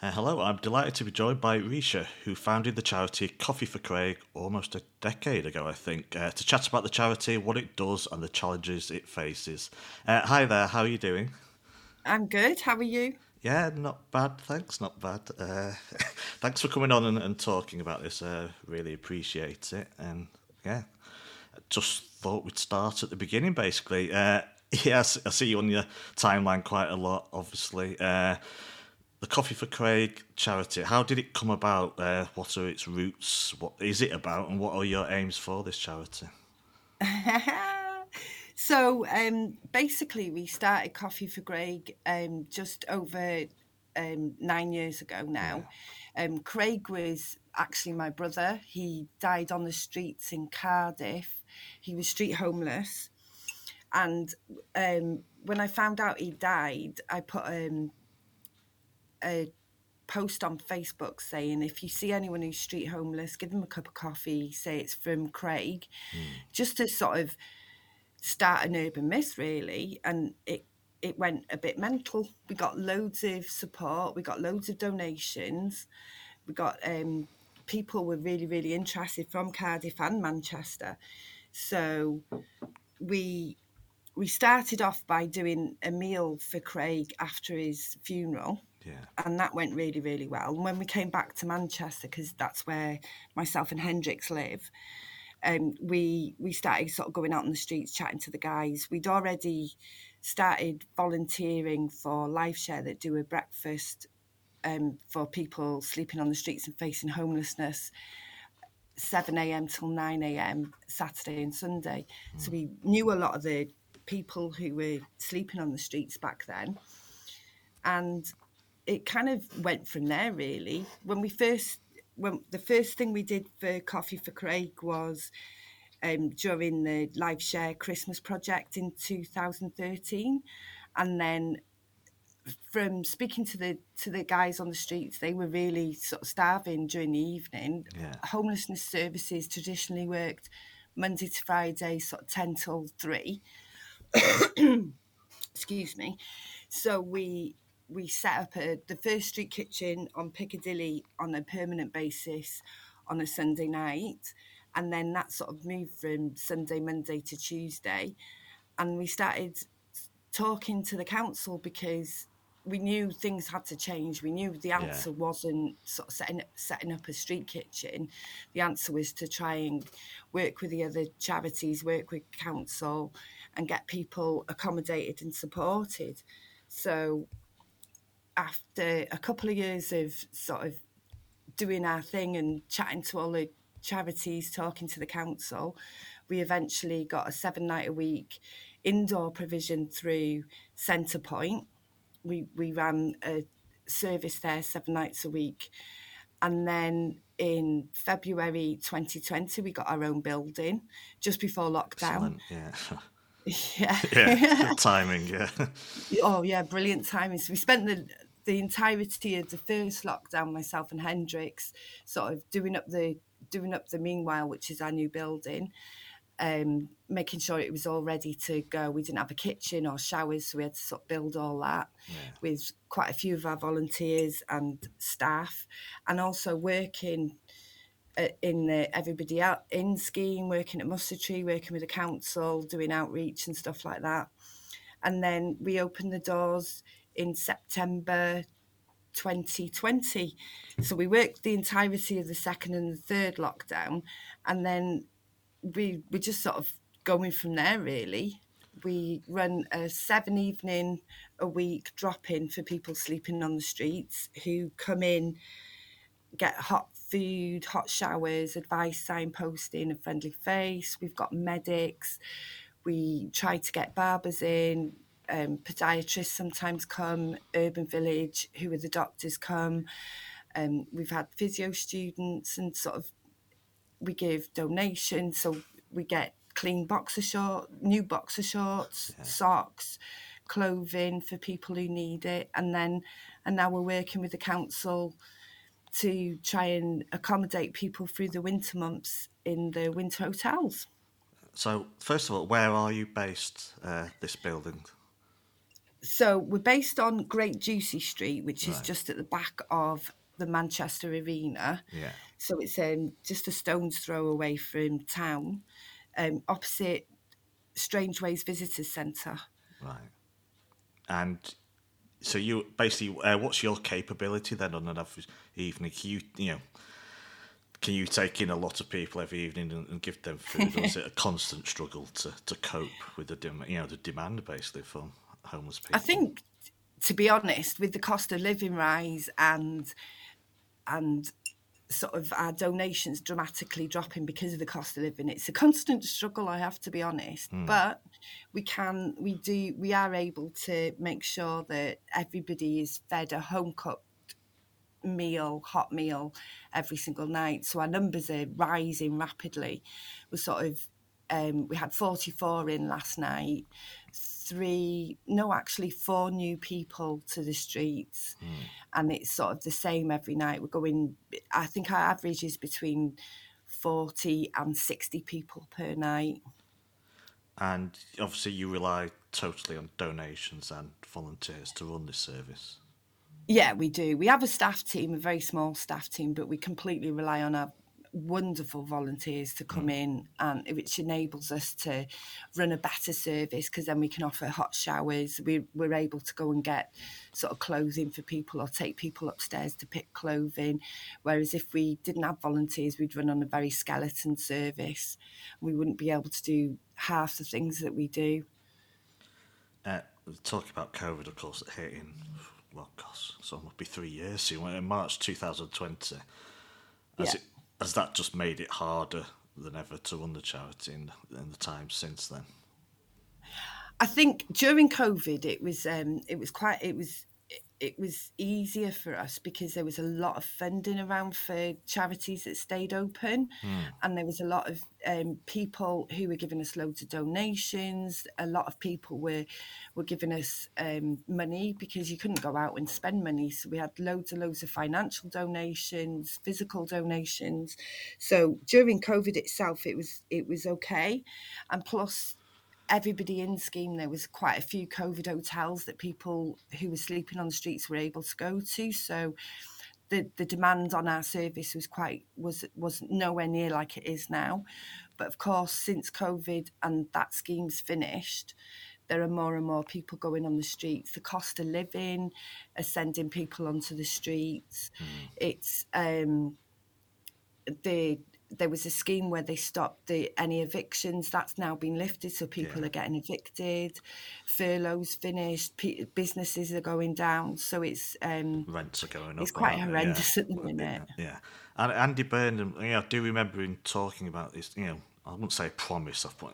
Uh, hello, I'm delighted to be joined by Risha, who founded the charity Coffee for Craig almost a decade ago, I think, uh, to chat about the charity, what it does, and the challenges it faces. Uh, hi there, how are you doing? I'm good. How are you? Yeah, not bad, thanks, not bad. Uh, thanks for coming on and, and talking about this. Uh, really appreciate it. And yeah, just thought we'd start at the beginning, basically. Uh, yes, I see you on your timeline quite a lot, obviously. The Coffee for Craig charity, how did it come about? Uh, what are its roots? What is it about? And what are your aims for this charity? so um, basically, we started Coffee for Craig um, just over um, nine years ago now. Yeah. Um, Craig was actually my brother. He died on the streets in Cardiff. He was street homeless. And um, when I found out he died, I put um, a post on Facebook saying if you see anyone who's street homeless, give them a cup of coffee, say it's from Craig, mm. just to sort of start an urban myth, really. And it it went a bit mental. We got loads of support, we got loads of donations, we got um, people were really really interested from Cardiff and Manchester, so we. We started off by doing a meal for Craig after his funeral, yeah. And that went really, really well. And when we came back to Manchester, because that's where myself and Hendrix live, um, we we started sort of going out on the streets, chatting to the guys. We'd already started volunteering for LifeShare that do a breakfast um, for people sleeping on the streets and facing homelessness. 7 a.m. till 9 a.m. Saturday and Sunday. Mm. So we knew a lot of the people who were sleeping on the streets back then. And it kind of went from there really. When we first when the first thing we did for Coffee for Craig was um, during the LifeShare Christmas project in 2013, and then from speaking to the to the guys on the streets, they were really sort of starving during the evening. Yeah. Homelessness services traditionally worked Monday to Friday, sort of ten till three. Excuse me. So we we set up a, the first street kitchen on Piccadilly on a permanent basis on a Sunday night. And then that sort of moved from Sunday, Monday to Tuesday. And we started talking to the council because we knew things had to change. We knew the answer yeah. wasn't sort of setting, setting up a street kitchen. The answer was to try and work with the other charities, work with council, and get people accommodated and supported. So after a couple of years of sort of doing our thing and chatting to all the charities, talking to the council, we eventually got a seven night a week indoor provision through Centrepoint. We we ran a service there seven nights a week, and then in February 2020 we got our own building just before lockdown. Excellent, yeah. yeah. yeah, timing, yeah. Oh yeah, brilliant timing. So we spent the the entirety of the first lockdown, myself and Hendrix, sort of doing up the doing up the meanwhile, which is our new building, um, making sure it was all ready to go. We didn't have a kitchen or showers, so we had to sort of build all that yeah. with quite a few of our volunteers and staff, and also working uh, in the everybody out in scheme, working at Mustard Tree, working with the council, doing outreach and stuff like that. And then we opened the doors in September 2020. So we worked the entirety of the second and the third lockdown, and then we we just sort of going from there really. We run a seven evening a week drop in for people sleeping on the streets who come in, get hot food, hot showers, advice signposting, a friendly face. We've got medics. We try to get barbers in, um, podiatrists sometimes come, Urban Village, who are the doctors come. Um, we've had physio students and sort of we give donations, so we get clean boxer shorts, new boxer shorts, yeah. socks, clothing for people who need it, and then and now we're working with the council to try and accommodate people through the winter months in the winter hotels. So, first of all, where are you based? Uh, this building? So we're based on Great Ducie Street, which is Right. just at the back of the Manchester Arena. Yeah. So it's um, just a stone's throw away from town, um, opposite Strangeways Visitors Centre. Right. And so you basically, uh, what's your capability then on an average evening? Can you, you know, can you take in a lot of people every evening and, and give them food, or is it a constant struggle to, to cope with the dem- you know the demand basically from homeless people? I think, to be honest, with the cost of living rise and and sort of our donations dramatically dropping because of the cost of living, it's a constant struggle. I have to be honest, but we can, we do, we are able to make sure that everybody is fed a home cooked meal, hot meal every single night. So our numbers are rising rapidly. We're sort of um, we had 44 in last night, three, no, actually four new people to the streets. Hmm. And it's sort of the same every night. We're going, I think our average is between 40 and 60 people per night. And obviously, you rely totally on donations and volunteers to run this service. Yeah, we do. We have a staff team, a very small staff team, but we completely rely on our wonderful volunteers to come in and which enables us to run a better service because then we can offer hot showers. We, we're able to go and get sort of clothing for people or take people upstairs to pick clothing. Whereas if we didn't have volunteers we'd run on a very skeleton service. We wouldn't be able to do half the things that we do. Uh, talking about COVID, of course, it hit in, well, gosh, so it must be three years soon. In March 2020, has, Yeah. it, has that just made it harder than ever to run the charity in, in the time since then? I think during COVID, it was um, it was quite it was it was easier for us because there was a lot of funding around for charities that stayed open, and there was a lot of um, people who were giving us loads of donations. A lot of people were were giving us um, money because you couldn't go out and spend money. So we had loads and loads of financial donations, physical donations. So during COVID itself, it was it was okay, and plus everybody in scheme there was quite a few covid hotels that people who were sleeping on the streets were able to go to. So the the demand on our service was quite was was nowhere near like it is now. But of course since covid and that scheme's finished there are more and more people going on the streets. The cost of living are sending people onto the streets. It's um the there was a scheme where they stopped the any evictions that's now been lifted so people Yeah. are getting evicted furloughs finished pe businesses are going down so it's um Rents are going up. It's quite horrendous at the Yeah. minute. Yeah. And Andy Burnham, you know, I do remember him talking about this, you know, I wouldn't say promise, I uh,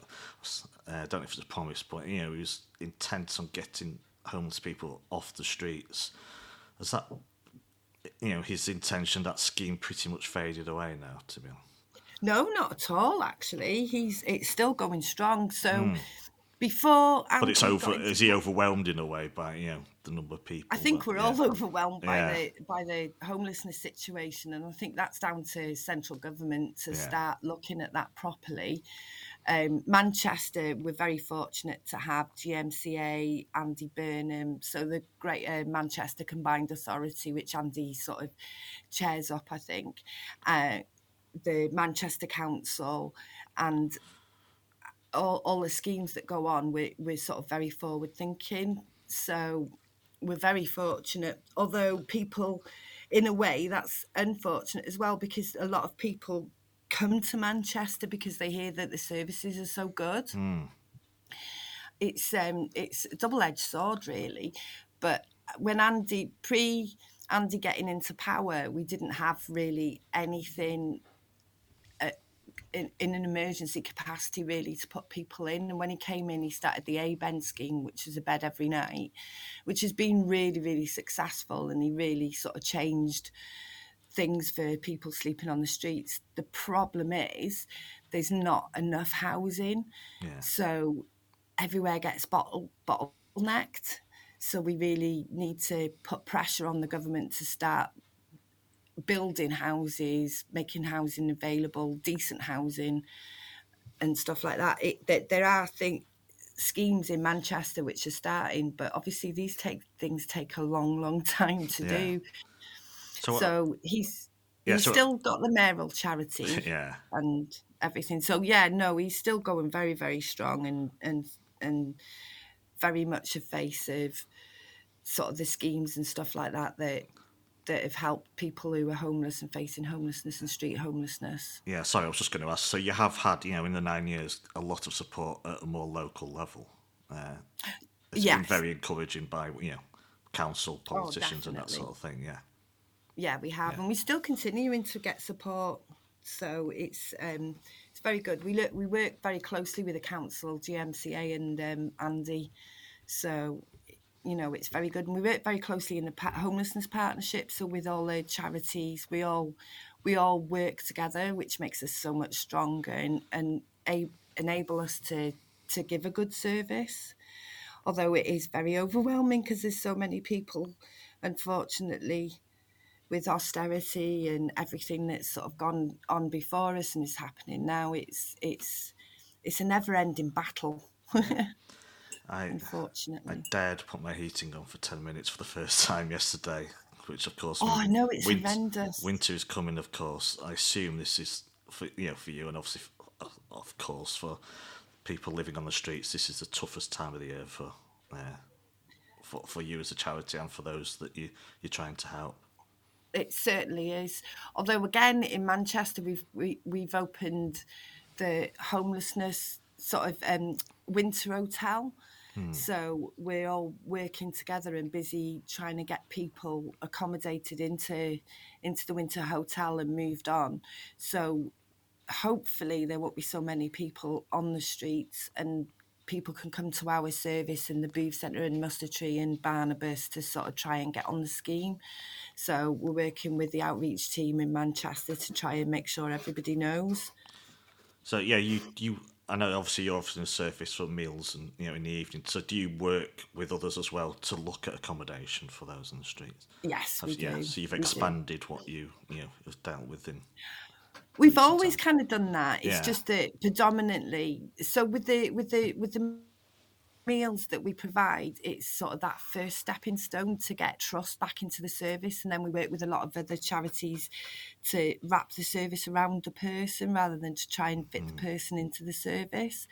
I don't know if it's a promise, but, you know, he was intent on getting homeless people off the streets. Has that, you know, his intention, that scheme pretty much faded away now, to be honest? No not at all actually he's it's still going strong so before Hmm. But it's over, is he overwhelmed in a way by, you know, the number of people? I think that- we're yeah. all overwhelmed by Yeah. the by the homelessness situation, and I think that's down to central government to Yeah. start looking at that properly. Um, Manchester, we're very fortunate to have GMCA, Andy Burnham, so the Greater Manchester Combined Authority, which Andy sort of chairs up, I think, uh, the Manchester Council, and all, all the schemes that go on, we're, we're sort of very forward thinking. So we're very fortunate, although people, in a way, that's unfortunate as well because a lot of people come to Manchester because they hear that the services are so good. It's um, it's a double edged sword, really. But when Andy pre Andy getting into power, we didn't have really anything in, in an emergency capacity really to put people in. And when he came in he started the ABEN scheme which is a bed every night which has been really really successful. And he really sort of changed things for people sleeping on the streets. The problem is there's not enough housing. Yeah. so everywhere gets bottle bottlenecked. So we really need to put pressure on the government to start building houses, making housing available, decent housing, and stuff like that. It, there, there are thing, schemes in Manchester which are starting, but obviously these take things take a long, long time to Yeah. do. So, So he's Yeah, he's so- still got the mayoral charity yeah, and everything. So yeah, no, he's still going very, very strong and and and very much a face of sort of the schemes and stuff like that that that have helped people who are homeless and facing homelessness and street homelessness. yeah. Sorry, I was just going to ask. So you have had, you know, in the nine years, a lot of support at a more local level. Uh, it's been very encouraging by, you know, council politicians and that sort of thing. Yeah, Yeah, we have, Yeah. and we're still continuing to get support. So it's um, it's very good. We look we work very closely with the council, GMCA, and um, Andy. So you know it's very good, and we work very closely in the homelessness partnership. So with all the charities, we all we all work together, which makes us so much stronger and and a- enable us to to give a good service. Although it is very overwhelming because there's so many people, unfortunately with austerity and everything that's sort of gone on before us and is happening now, it's it's it's a never-ending battle. I unfortunately. I dared put my heating on for ten minutes for the first time yesterday, which of course. Oh, I know, it's win- horrendous. Winter is coming, of course. I assume this is for you know for you and obviously f- of course for people living on the streets. This is the toughest time of the year for uh, for for you as a charity and for those that you you're trying to help. It certainly is. Although again, in Manchester, we've we, we've opened the homelessness sort of um, winter hotel. Hmm. So we're all working together and busy trying to get people accommodated into into the winter hotel and moved on. So hopefully there won't be so many people on the streets and people can come to our service in the Booth Centre and Mustard Tree and Barnabas to sort of try and get on the scheme. So we're working with the outreach team in Manchester to try and make sure everybody knows. So yeah, you you. I know obviously you're offering a service for meals and you know in the evening. So do you work with others as well to look at accommodation for those on the streets? Yes, we yeah, do. so you've expanded what you you know have dealt with in We've always times. kind of done that. It's Yeah. just that predominantly. So with the with the with the meals that we provide, it's sort of that first stepping stone to get trust back into the service, and then we work with a lot of other charities to wrap the service around the person rather than to try and fit the mm. person into the service.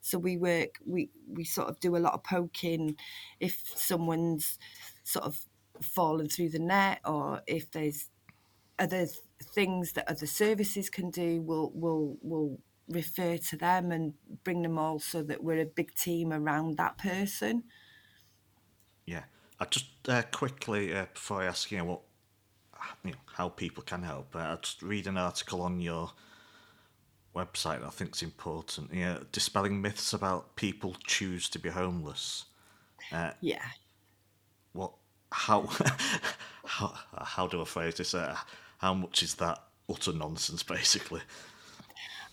So we work. We we sort of do a lot of poking if someone's sort of fallen through the net or if there's other things that other services can do, we'll we'll we'll refer to them and bring them all so that we're a big team around that person. Yeah, I just uh, quickly uh, before I ask you know what you know, how people can help, uh, I just read an article on your website. that I think is important. Yeah, dispelling myths about people choose to be homeless. Yeah. What? How? how? How do I phrase this? Uh, how much is that utter nonsense, basically?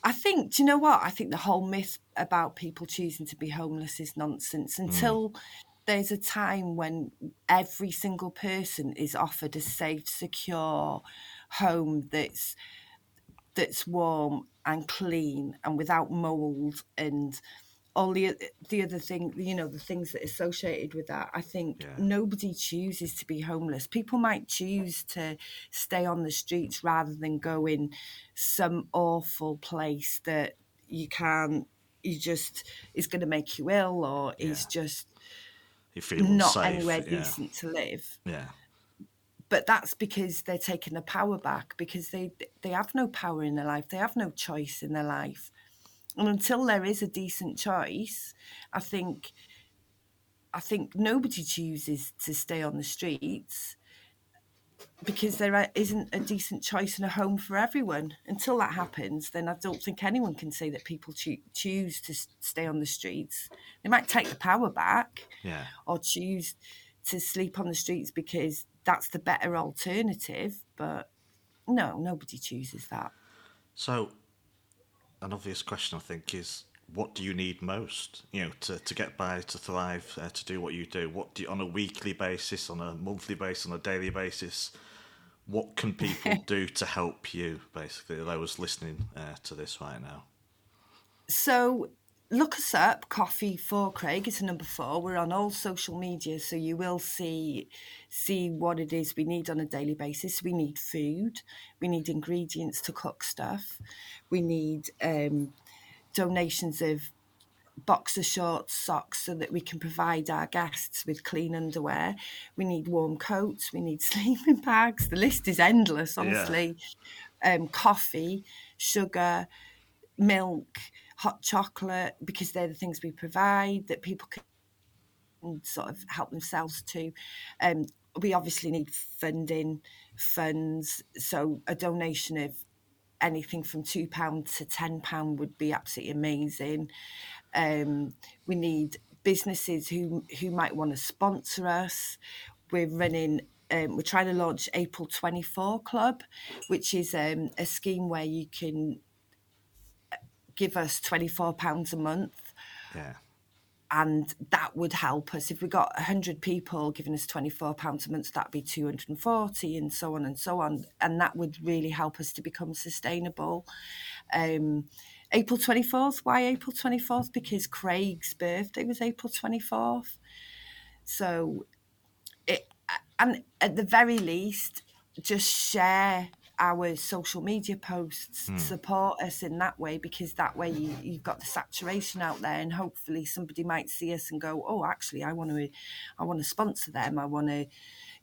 I think, do you know what? I think the whole myth about people choosing to be homeless is nonsense mm. until there's a time when every single person is offered a safe, secure home that's that's warm and clean and without mold and all the the other thing you know the things that are associated with that i think Yeah. nobody chooses to be homeless people might choose to stay on the streets rather than go in some awful place that you can't you just is going to make you ill or is just You feel not unsafe. anywhere yeah. decent to live Yeah. but that's because they're taking the power back because they they have no power in their life they have no choice in their life and until there is a decent choice i think i think nobody chooses to stay on the streets because there isn't a decent choice and a home for everyone until that happens then i don't think anyone can say that people choo- choose to stay on the streets they might take the power back Yeah. or choose to sleep on the streets because that's the better alternative. But no, nobody chooses that. So, an obvious question I think is, what do you need most? You know, to, to get by, to thrive, uh, to do what you do. What do you, on a weekly basis, on a monthly basis, on a daily basis? What can people do to help you? Basically, those listening uh, to this right now. So look us up coffee for craig it's a number four. We're on all social media so you will see see what it is we need on a daily basis. We need food we need ingredients to cook stuff we need um, donations of boxer shorts socks so that we can provide our guests with clean underwear. We need warm coats we need sleeping bags. The list is endless honestly. Yeah. um, coffee sugar milk hot chocolate because they're the things we provide that people can sort of help themselves to. Um, we obviously need funding, funds, so a donation of anything from two pound to ten pound would be absolutely amazing. Um, we need businesses who who might want to sponsor us. We're running. Um, we're trying to launch April 24 Club, which is um, a scheme where you can give us £24 a month. Yeah. And that would help us. If we got 100 people giving us £24 a month, that'd be 240 and so on and so on. And that would really help us to become sustainable. Um, April 24th. Why April 24th? Because Craig's birthday was April 24th. So, it, and at the very least, just share our social media posts mm. support us in that way because that way you, you've got the saturation out there and hopefully somebody might see us and go oh actually i want to i want to sponsor them. I want to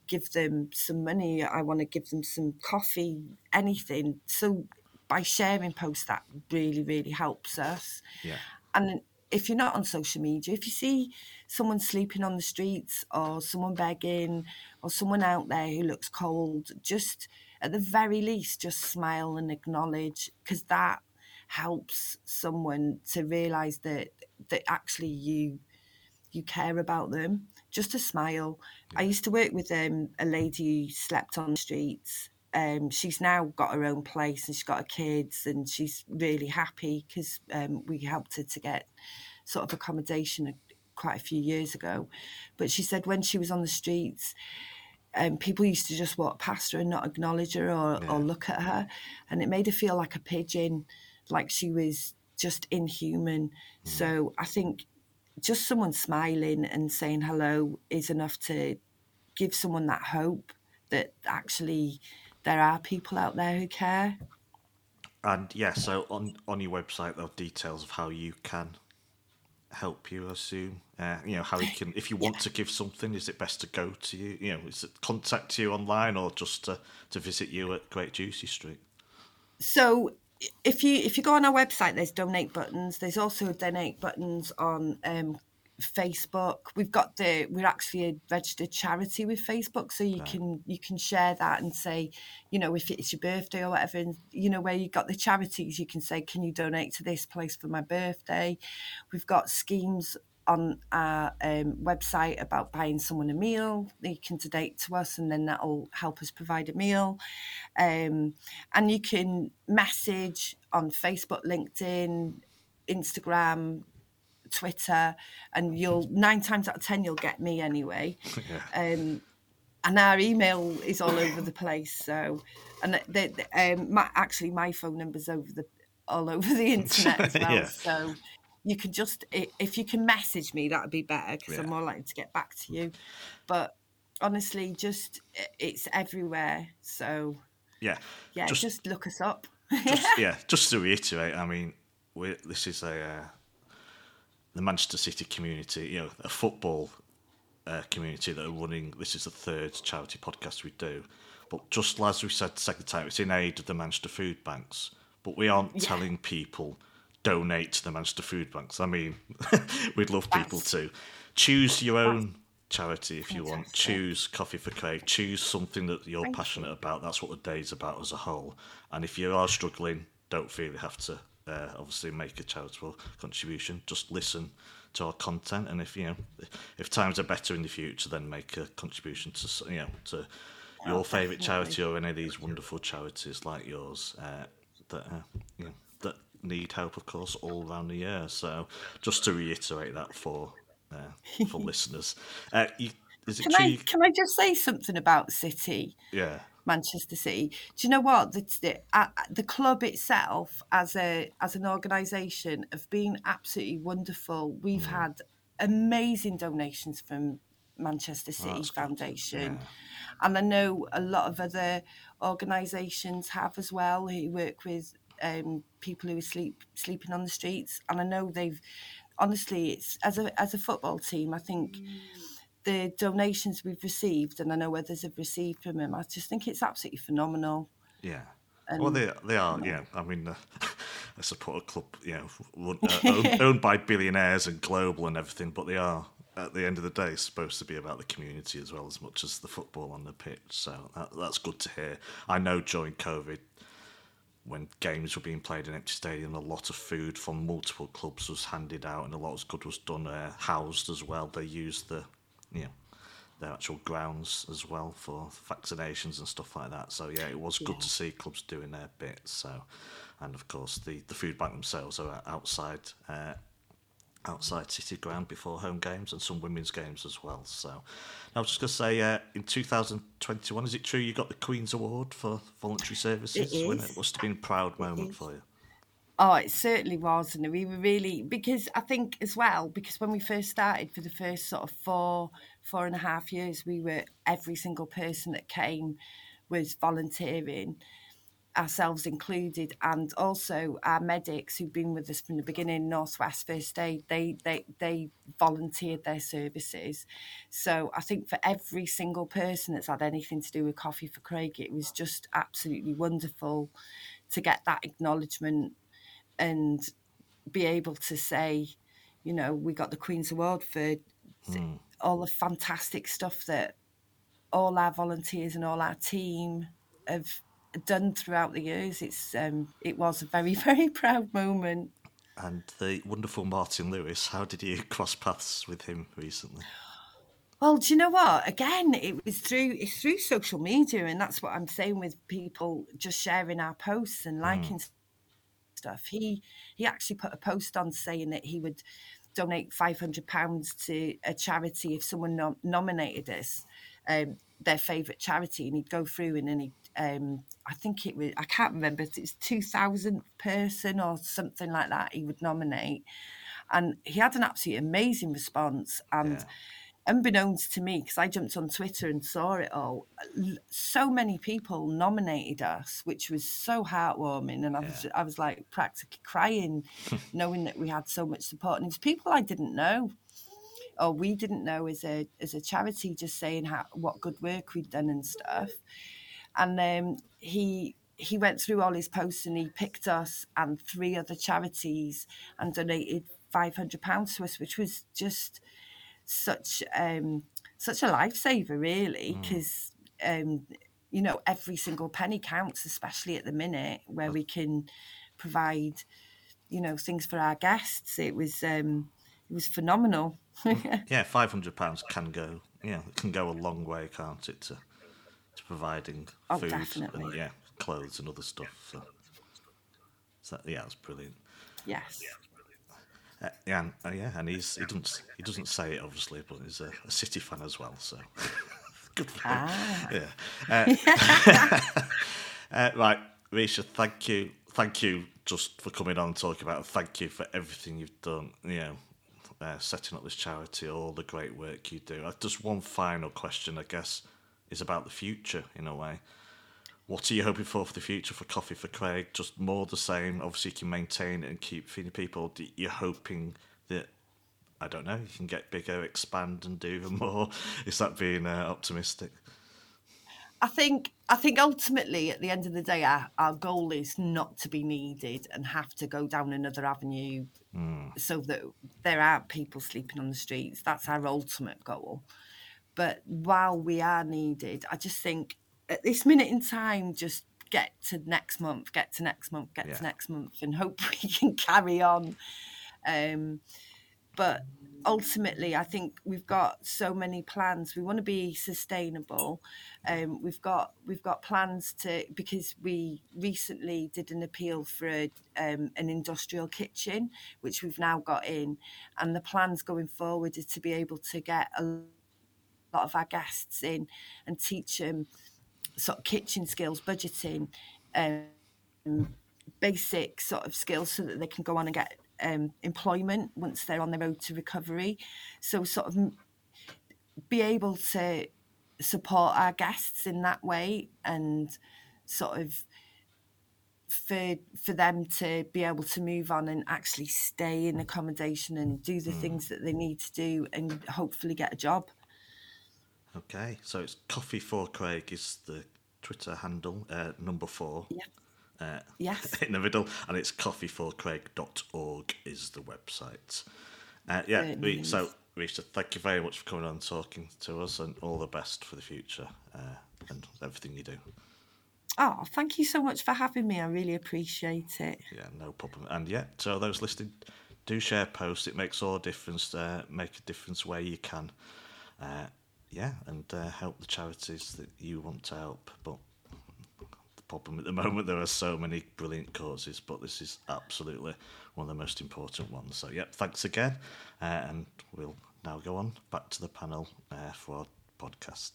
give them some money. I want to give them some coffee anything. So by sharing posts that really really helps us. Yeah. And if you're not on social media if you see someone sleeping on the streets or someone begging or someone out there who looks cold just at the very least just smile and acknowledge because that helps someone to realize that that actually you you care about them. Just a smile. Yeah. i used to work with um, a lady who slept on the streets. Um, she's now got her own place and she's got her kids and she's really happy because um, we helped her to get sort of accommodation quite a few years ago. But she said when she was on the streets um, people used to just walk past her and not acknowledge her or, yeah. or look at her. And it made her feel like a pigeon, like she was just inhuman. Mm. So I think just someone smiling and saying hello is enough to give someone that hope that actually there are people out there who care. And yeah, so on on your website there are details of how you can help you, I assume. Uh, you know, how you can, if you want to give something, is it best to go to you? You know, is it contact you online or just to, to visit you at Great Ducie Street? So if you if you go on our website, there's donate buttons. There's also donate buttons on um, Facebook. We've got the we're actually a registered charity with Facebook, so you right. can you can share that and say, you know, if it's your birthday or whatever, and you know where you got the charities, you can say, can you donate to this place for my birthday? We've got schemes on our um, website about buying someone a meal. You can donate to us, and then that'll help us provide a meal. Um, and you can message on Facebook, LinkedIn, Instagram, Twitter, and you'll nine times out of ten you'll get me anyway. Yeah. Um, and our email is all over the place. So, and the, the, um, my, actually my phone number's over the all over the internet as well. yeah. So you can just if you can message me, that would be better because yeah. I'm more likely to get back to you. But honestly, just it's everywhere. So yeah, yeah, just, just look us up. just, yeah, just to reiterate, I mean, this is a uh, the Manchester City community, you know, a football uh, community that are running. This is the third charity podcast we do, but just as we said the second time, it's in aid of the Manchester Food Banks. But we aren't yeah. telling people donate to the Manchester Food Banks. I mean, we'd love people to choose your own charity if you want. Choose Coffee for Craig. Choose something that you're Thank passionate you. about. That's what the day's about as a whole. And if you are struggling, don't feel you have to uh, obviously make a charitable contribution. Just listen to our content, and if you know if times are better in the future, then make a contribution to you know to your oh, favourite charity or any of these wonderful charities like yours uh, that uh, you know that need help, of course, all around the year. So just to reiterate that for uh, for listeners, uh, you, can I can I just say something about City? Yeah. Manchester City. Do you know what the the, uh, the club itself as a as an organisation have been absolutely wonderful. We've mm. had amazing donations from Manchester City oh, Foundation, yeah. and I know a lot of other organisations have as well who work with um, people who are sleep sleeping on the streets, and I know they've honestly it's as a as a football team. I think. Mm the donations we've received, and I know others have received from him, I just think it's absolutely phenomenal. Yeah. And, well, they they are. Yeah, I mean, uh, I support a club, you know, run, uh, owned, owned, by billionaires and global and everything, but they are at the end of the day supposed to be about the community as well as much as the football on the pitch. So that, that's good to hear. I know during COVID, when games were being played in empty stadium, a lot of food from multiple clubs was handed out, and a lot of good was done uh, housed as well. They used the you know, their actual grounds as well for vaccinations and stuff like that. So yeah, it was good to see clubs doing their bit. So, and of course the the food bank themselves are outside. Uh, outside City Ground before home games and some women's games as well. So I was just going to say, uh, in 2021, is it true you got the Queen's Award for voluntary services? It is. It must have been a proud moment for you. Oh, it certainly was, and we were really because I think as well because when we first started for the first sort of four four and a half years, we were every single person that came was volunteering, ourselves included, and also our medics who've been with us from the beginning, Northwest First Aid, they they they volunteered their services. So I think for every single person that's had anything to do with Coffee for Craig, it was just absolutely wonderful to get that acknowledgement and be able to say, you know, we got the Queen's Award for mm. all the fantastic stuff that all our volunteers and all our team have done throughout the years. It's um, it was a very very proud moment. And the wonderful Martin Lewis, how did you cross paths with him recently? Well, do you know what? Again, it was through it's through social media, and that's what I'm saying with people just sharing our posts and hmm. liking mm stuff. He he actually put a post on saying that he would donate five hundred pounds to a charity if someone nom- nominated us um, their favourite charity, and he'd go through and then he. Um, I think it was I can't remember if it's two thousand person or something like that he would nominate, and he had an absolutely amazing response and. Yeah unbeknownst to me, because I jumped on Twitter and saw it all, so many people nominated us, which was so heartwarming. And I was, yeah. I was like practically crying, knowing that we had so much support. And it was people I didn't know, or we didn't know as a as a charity, just saying how what good work we'd done and stuff. And um, he he went through all his posts and he picked us and three other charities and donated five hundred pounds to us, which was just such um, such a lifesaver, really, because mm. um, you know every single penny counts, especially at the minute where we can provide you know things for our guests. It was um, it was phenomenal. Yeah, five hundred pounds can go. Yeah, it can go a long way, can't it? To, to providing oh, food definitely. and yeah, clothes and other stuff. So, so yeah, it's brilliant. Yes. Yeah. Uh, yeah, uh, yeah, and he's he doesn't he doesn't say it obviously, but he's a, a City fan as well, so good for him. Ah. Yeah. Uh, uh, right, Risha, thank you, thank you, just for coming on and talking about. It. Thank you for everything you've done. You know, uh, setting up this charity, all the great work you do. Uh, just one final question, I guess, is about the future in a way what are you hoping for for the future for Coffee for Craig? Just more the same. Obviously, you can maintain and keep feeding people. You're hoping that I don't know, you can get bigger, expand, and do even more. Is that being uh, optimistic? I think I think ultimately at the end of the day our, our goal is not to be needed and have to go down another avenue mm. so that there aren't people sleeping on the streets. That's our ultimate goal. But while we are needed, I just think at this minute in time, just get to next month, get to next month, get yeah. to next month, and hope we can carry on. Um, but ultimately, I think we've got so many plans. We want to be sustainable. Um, we've got we've got plans to because we recently did an appeal for a, um, an industrial kitchen, which we've now got in, and the plans going forward is to be able to get a lot of our guests in and teach them sort of kitchen skills, budgeting, um, basic sort of skills so that they can go on and get um, employment once they're on the road to recovery. So, sort of be able to support our guests in that way and sort of for for them to be able to move on and actually stay in accommodation and do the mm. things that they need to do and hopefully get a job. Okay, so it's Coffee for Craig is the Twitter handle, uh, number four. Yeah. Uh, yes. in the middle, and it's coffeeforcraig.org is the website. Uh, yeah, we, so Risha, thank you very much for coming on and talking to us, and all the best for the future uh, and everything you do. Oh, thank you so much for having me. I really appreciate it. Yeah, no problem. And yeah, to those listening, do share posts. It makes all difference. Uh, make a difference where you can. Uh, yeah, and uh, help the charities that you want to help. But the problem at the moment, there are so many brilliant causes, but this is absolutely one of the most important ones. So, yeah, thanks again. Uh, and we'll now go on back to the panel uh, for our podcast.